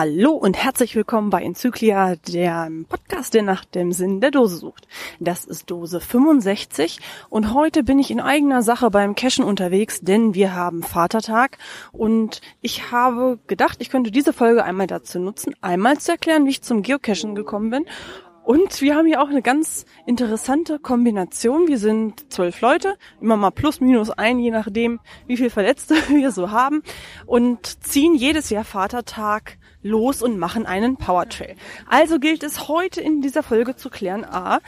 Hallo und herzlich willkommen bei Enzyklia, der Podcast, der nach dem Sinn der Dose sucht. Das ist Dose 65 und heute bin ich in eigener Sache beim Cashen unterwegs, denn wir haben Vatertag und ich habe gedacht, ich könnte diese Folge einmal dazu nutzen, einmal zu erklären, wie ich zum Geocachen gekommen bin und wir haben hier auch eine ganz interessante Kombination. Wir sind zwölf Leute, immer mal plus minus ein, je nachdem, wie viel Verletzte wir so haben und ziehen jedes Jahr Vatertag los und machen einen Powertrail. Also gilt es heute in dieser Folge zu klären, a,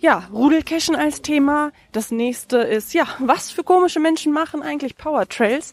ja, Rudelcachen als Thema. Das nächste ist, ja, was für komische Menschen machen eigentlich Powertrails?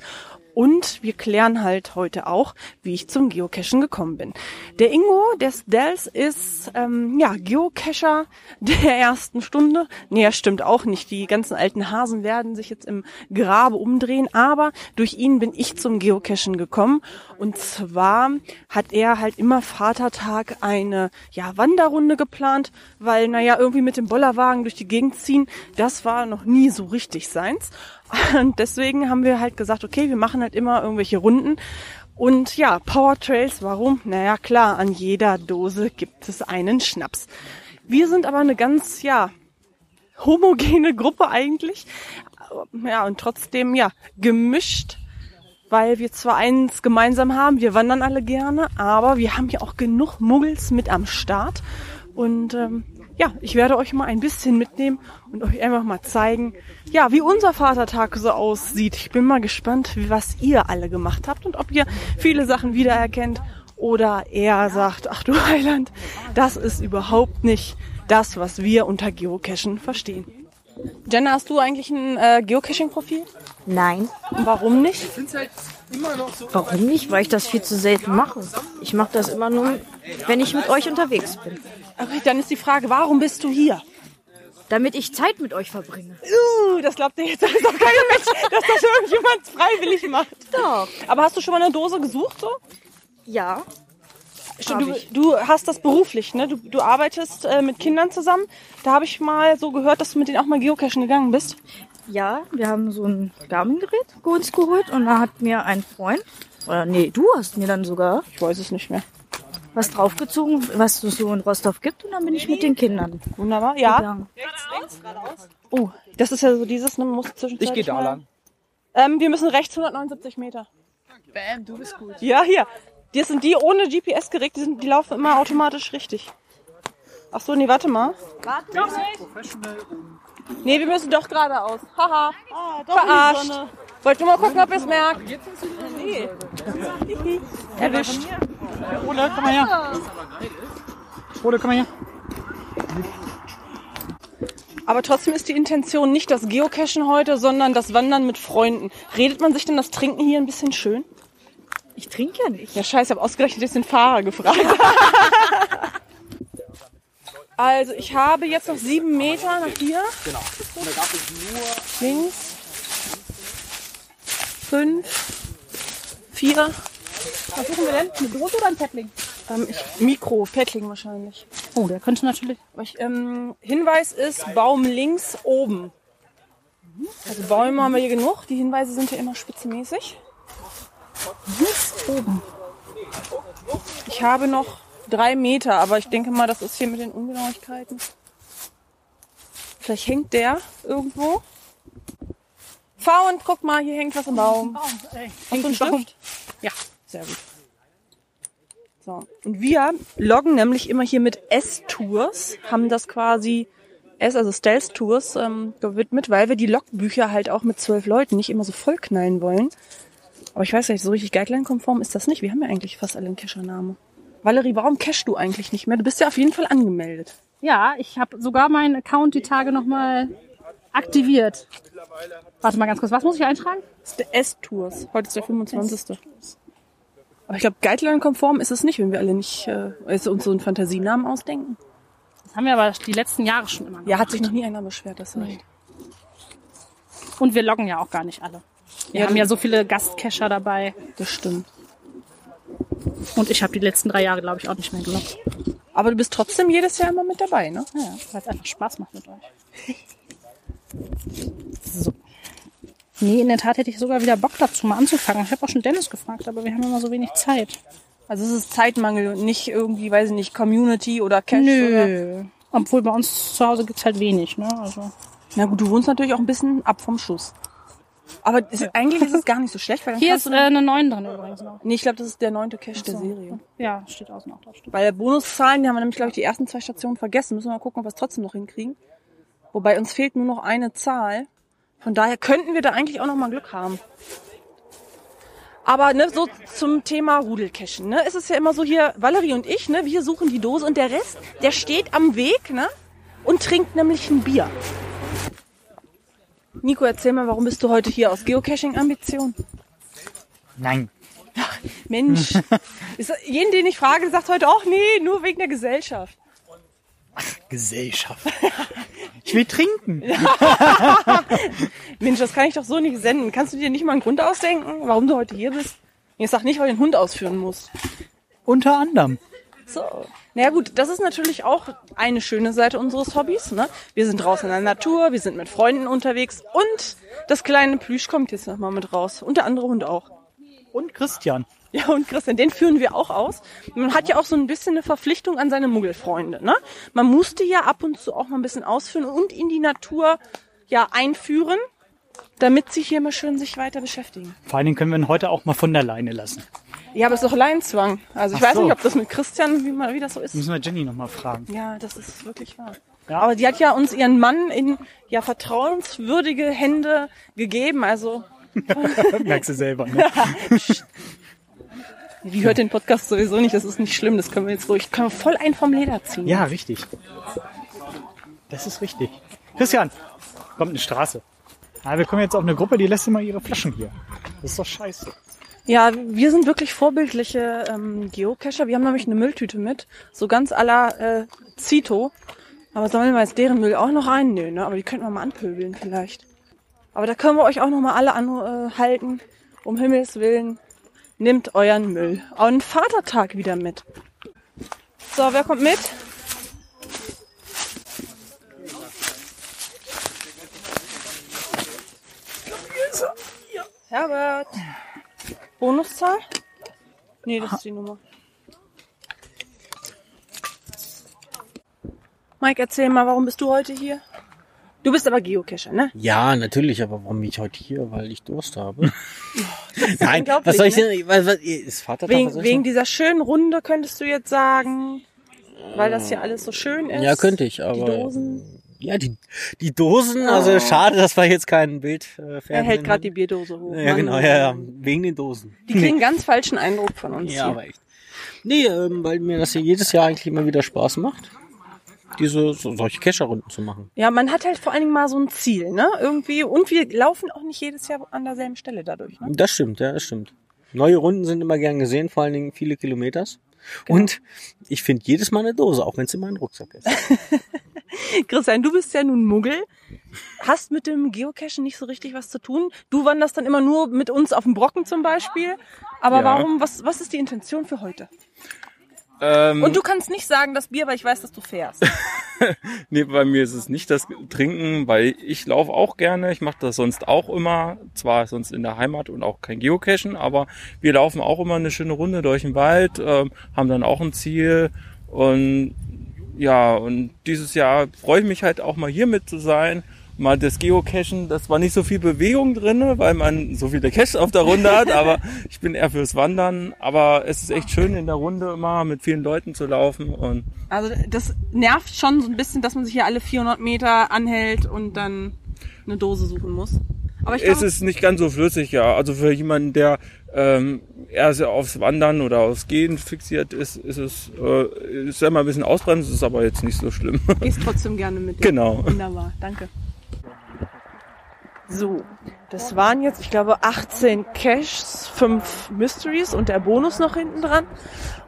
Und wir klären halt heute auch, wie ich zum Geocachen gekommen bin. Der Ingo, der Stels, ist ähm, ja Geocacher der ersten Stunde. Nee, das stimmt auch nicht. Die ganzen alten Hasen werden sich jetzt im Grabe umdrehen, aber durch ihn bin ich zum Geocachen gekommen. Und zwar hat er halt immer Vatertag eine ja, Wanderrunde geplant, weil, naja, irgendwie mit dem Bollerwagen durch die Gegend ziehen, das war noch nie so richtig seins. Und deswegen haben wir halt gesagt, okay, wir machen halt immer irgendwelche Runden. Und ja, Power Trails, warum? Naja, klar, an jeder Dose gibt es einen Schnaps. Wir sind aber eine ganz, ja, homogene Gruppe eigentlich. Ja, und trotzdem, ja, gemischt, weil wir zwar eins gemeinsam haben, wir wandern alle gerne, aber wir haben ja auch genug Muggels mit am Start. Und ähm, ja, ich werde euch mal ein bisschen mitnehmen und euch einfach mal zeigen, ja, wie unser Vatertag so aussieht. Ich bin mal gespannt, was ihr alle gemacht habt und ob ihr viele Sachen wiedererkennt oder eher sagt, ach du Heiland, das ist überhaupt nicht das, was wir unter Geocachen verstehen. Jenna, hast du eigentlich ein äh, Geocaching-Profil? Nein. Warum nicht? Warum nicht? Weil ich das viel zu selten mache. Ich mache das immer nur, wenn ich mit euch unterwegs bin. Okay, dann ist die Frage, warum bist du hier? Damit ich Zeit mit euch verbringe. Uh, das glaubt ihr jetzt das ist doch kein Mensch, dass das irgendjemand freiwillig macht. Doch. Aber hast du schon mal eine Dose gesucht so? Ja. Du, ich. du hast das beruflich, ne? Du, du arbeitest äh, mit Kindern zusammen. Da habe ich mal so gehört, dass du mit denen auch mal geocachen gegangen bist. Ja, wir haben so ein Garmin-Gerät uns geholt und da hat mir ein Freund, oder nee, du hast mir dann sogar Ich weiß es nicht mehr. was draufgezogen, was es so in Rostov gibt und dann bin ich mit den Kindern Wunderbar. Ja. gegangen. Oh, das ist ja so dieses, ne? Man muss zwischenzeitlich Ich gehe da mal- lang. Ähm, wir müssen rechts 179 Meter. Bam, du bist gut. Ja, hier. Das sind die ohne GPS-Gerät, die, sind, die laufen immer automatisch richtig. Ach so, nee, warte mal. Professional und Nee, wir müssen doch geradeaus. Haha. Verarscht. Wollt nur mal gucken, ob ihr es merkt. Nee. Erwischt. Ole, komm mal her. Ole, komm mal her. Aber trotzdem ist die Intention nicht das Geocachen heute, sondern das Wandern mit Freunden. Redet man sich denn das Trinken hier ein bisschen schön? Ich trinke ja nicht. Ja, scheiße, ich habe ausgerechnet jetzt den Fahrer gefragt. also, ich habe jetzt noch sieben Meter nach hier. Genau. Und da gab es nur Links. Fünf. Vier. Was suchen wir denn? Eine Dose oder ein Paddling? Ähm, ich, Mikro, Paddling wahrscheinlich. Oh, der könnte natürlich. Ich, ähm, Hinweis ist Baum links oben. Also Bäume haben wir hier genug. Die Hinweise sind ja immer spitzenmäßig. Links oben. Ich habe noch drei Meter, aber ich denke mal, das ist hier mit den Ungenauigkeiten. Vielleicht hängt der irgendwo. Fahr und guck mal, hier hängt was im Baum. Hast du einen Stift? Ja, sehr gut. So. Und wir loggen nämlich immer hier mit S-Tours, haben das quasi S, also Stealth Tours, ähm, gewidmet, weil wir die Logbücher halt auch mit zwölf Leuten nicht immer so vollknallen wollen. Aber ich weiß nicht, so richtig Guideline-konform ist das nicht. Wir haben ja eigentlich fast alle einen Cacher-Namen. Valerie, warum cashst du eigentlich nicht mehr? Du bist ja auf jeden Fall angemeldet. Ja, ich habe sogar meinen Account die Tage nochmal aktiviert. Warte mal ganz kurz, was muss ich eintragen? Das ist der S-Tours. Heute ist der 25. Aber ich glaube, Guideline-konform ist es nicht, wenn wir alle nicht äh, also uns so einen Fantasienamen ausdenken. Das haben wir aber die letzten Jahre schon immer gemacht. Ja, hat sich noch nie einer beschwert, das reicht. Und wir loggen ja auch gar nicht alle. Wir Ja, haben ja so viele Gastcacher dabei. Das stimmt. Und ich habe die letzten drei Jahre, glaube ich, auch nicht mehr geloggt. Aber du bist trotzdem jedes Jahr immer mit dabei, ne? Ja, weil es einfach Spaß macht mit euch. So. Nee, in der Tat hätte ich sogar wieder Bock dazu, mal anzufangen. Ich habe auch schon Dennis gefragt, aber wir haben immer so wenig Zeit. Also es ist Zeitmangel und nicht irgendwie, weiß ich nicht, Community oder Cash oder... Nö. Obwohl bei uns zu Hause gibt's halt wenig, ne? Also. Na gut, du wohnst natürlich auch ein bisschen ab vom Schuss. Aber ist, eigentlich ist es gar nicht so schlecht, weil dann Hier ist äh, eine 9 drin übrigens noch. Nee, ich glaube, das ist der neunte Cash der So. Serie. Ja, steht außen auch drauf. Bei der Bonuszahlen, die haben wir nämlich, glaube ich, die ersten zwei Stationen vergessen. Müssen wir mal gucken, ob wir es trotzdem noch hinkriegen. Wobei uns fehlt nur noch eine Zahl. Von daher könnten wir da eigentlich auch noch mal Glück haben. Aber ne, so zum Thema Rudelcachen, ne, ist es ja immer so hier, Valerie und ich, ne, wir suchen die Dose und der Rest, der steht am Weg, ne, und trinkt nämlich ein Bier. Nico, erzähl mal, warum bist du heute hier aus Geocaching-Ambition? Nein. Mensch, ist, jeden, den ich frage, sagt heute auch, nee, nur wegen der Gesellschaft. Gesellschaft. Ich will trinken. Mensch, das kann ich doch so nicht senden. Kannst du dir nicht mal einen Grund ausdenken, warum du heute hier bist? Ich sag nicht, weil du den Hund ausführen musst. Unter anderem. So. Naja gut, das ist natürlich auch eine schöne Seite unseres Hobbys. Ne? Wir sind draußen in der Natur, wir sind mit Freunden unterwegs und das kleine Plüsch kommt jetzt nochmal mit raus. Und der andere Hund auch. Und Christian. Ja, und Christian, den führen wir auch aus. Man hat ja auch so ein bisschen eine Verpflichtung an seine Muggelfreunde. Ne? Man musste ja ab und zu auch mal ein bisschen ausführen und in die Natur ja einführen, damit sie hier mal schön sich weiter beschäftigen. Vor allen Dingen können wir ihn heute auch mal von der Leine lassen. Ja, aber es ist doch Leinzwang. Also ich Ach weiß so. nicht, ob das mit Christian, wie, mal, wie das so ist. Müssen wir Jenny nochmal fragen. Ja, das ist wirklich wahr. Ja. Aber die hat ja uns ihren Mann in ja vertrauenswürdige Hände gegeben. Also Merkst du selber, ne? die hört den Podcast sowieso nicht. Das ist nicht schlimm. Das können wir jetzt ruhig. Können wir voll ein vom Leder ziehen. Ja, richtig. Das ist richtig. Christian, kommt eine Straße. Ah, wir kommen jetzt auf eine Gruppe, die lässt immer ihre Flaschen hier. Das ist doch scheiße. Ja, wir sind wirklich vorbildliche ähm, Geocacher. Wir haben nämlich eine Mülltüte mit, so ganz la äh, Zito. Aber sollen wir jetzt deren Müll auch noch rein? Nö, ne? Aber die könnten wir mal anpöbeln vielleicht. Aber da können wir euch auch noch mal alle anhalten. Um Himmels Willen, nehmt euren Müll. An Vatertag wieder mit. So, wer kommt mit? Herbert. Bonuszahl? Nee, das ist die Nummer. Mike, erzähl mal, warum bist du heute hier? Du bist aber Geocacher, ne? Ja, natürlich, aber warum bin ich heute hier? Weil ich Durst habe. Nein, was soll ich ne? denn? Was, was, ist Vatertag? Wegen, wegen dieser schönen Runde könntest du jetzt sagen, weil das hier alles so schön ist. Ja, könnte ich, aber. Die Dosen. Ja, die, die Dosen, also schade, dass wir jetzt kein Bild äh, Er hält gerade die. Bierdose hoch. Ja, Mann. genau, ja, ja, wegen den Dosen. Die kriegen einen ganz falschen Eindruck von uns Ja, hier. aber echt. Nee, ähm, weil mir das hier jedes Jahr eigentlich immer wieder Spaß macht, diese so, solche Kescherrunden zu machen. Ja, man hat halt vor allen Dingen mal so ein Ziel, ne? Irgendwie. Und wir laufen auch nicht jedes Jahr an derselben Stelle dadurch, ne? Das stimmt, ja, das stimmt. Neue Runden sind immer gern gesehen, vor allen Dingen viele Kilometers. Und ich finde jedes Mal eine Dose, auch wenn es in meinem Rucksack ist. Christian, du bist ja nun Muggel, hast mit dem Geocachen nicht so richtig was zu tun. Du wanderst dann immer nur mit uns auf dem Brocken zum Beispiel. Aber Ja. warum, was, was ist die Intention für heute? Ähm, Und du kannst nicht sagen, das Bier, weil ich weiß, dass du fährst. nee, bei mir ist es nicht das Trinken, weil ich laufe auch gerne. Ich mache das sonst auch immer. Zwar sonst in der Heimat und auch kein Geocachen, aber wir laufen auch immer eine schöne Runde durch den Wald, ähm, haben dann auch ein Ziel. Und ja, und dieses Jahr freue ich mich halt auch mal hier mit zu sein. Mal das Geocachen, das war nicht so viel Bewegung drinne, weil man so viele Caches auf der Runde hat, aber ich bin eher fürs Wandern. Aber es ist echt schön in der Runde immer mit vielen Leuten zu laufen und Also das nervt schon so ein bisschen, dass man sich hier alle 400 Meter anhält und dann eine Dose suchen muss. Aber ich Es glaube, ist nicht ganz so flüssig, ja. Also für jemanden, der ähm, eher sehr aufs Wandern oder aufs Gehen fixiert ist, ist es äh, ist ja mal ein bisschen ausbremsen, ist aber jetzt nicht so schlimm. gehst trotzdem gerne mit. genau. Wunderbar, danke. So, das waren jetzt, ich glaube, 18 Caches, 5 Mysteries und der Bonus noch hinten dran.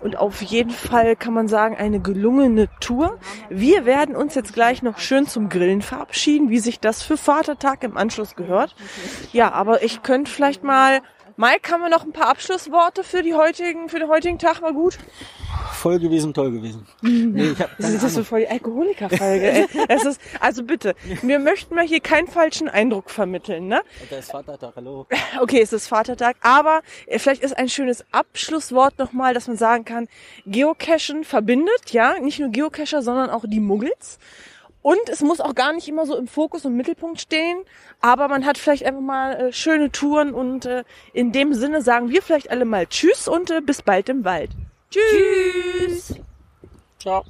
Und auf jeden Fall kann man sagen, eine gelungene Tour. Wir werden uns jetzt gleich noch schön zum Grillen verabschieden, wie sich das für Vatertag im Anschluss gehört. Ja, aber ich könnte vielleicht mal Mike, haben wir noch ein paar Abschlussworte für die heutigen, für den heutigen Tag? War gut. Voll gewesen, toll gewesen. Nee, ich hab Das ist das so voll die Alkoholikerfolge. ist, also bitte, wir möchten mal hier keinen falschen Eindruck vermitteln, ne? Da ist Vatertag, hallo. Okay, es ist Vatertag, aber vielleicht ist ein schönes Abschlusswort nochmal, dass man sagen kann, Geocachen verbindet, ja, nicht nur Geocacher, sondern auch die Muggels. Und es muss auch gar nicht immer so im Fokus und Mittelpunkt stehen, aber man hat vielleicht einfach mal äh, schöne Touren und äh, in dem Sinne sagen wir vielleicht alle mal Tschüss und äh, bis bald im Wald. Tschüss. Ciao.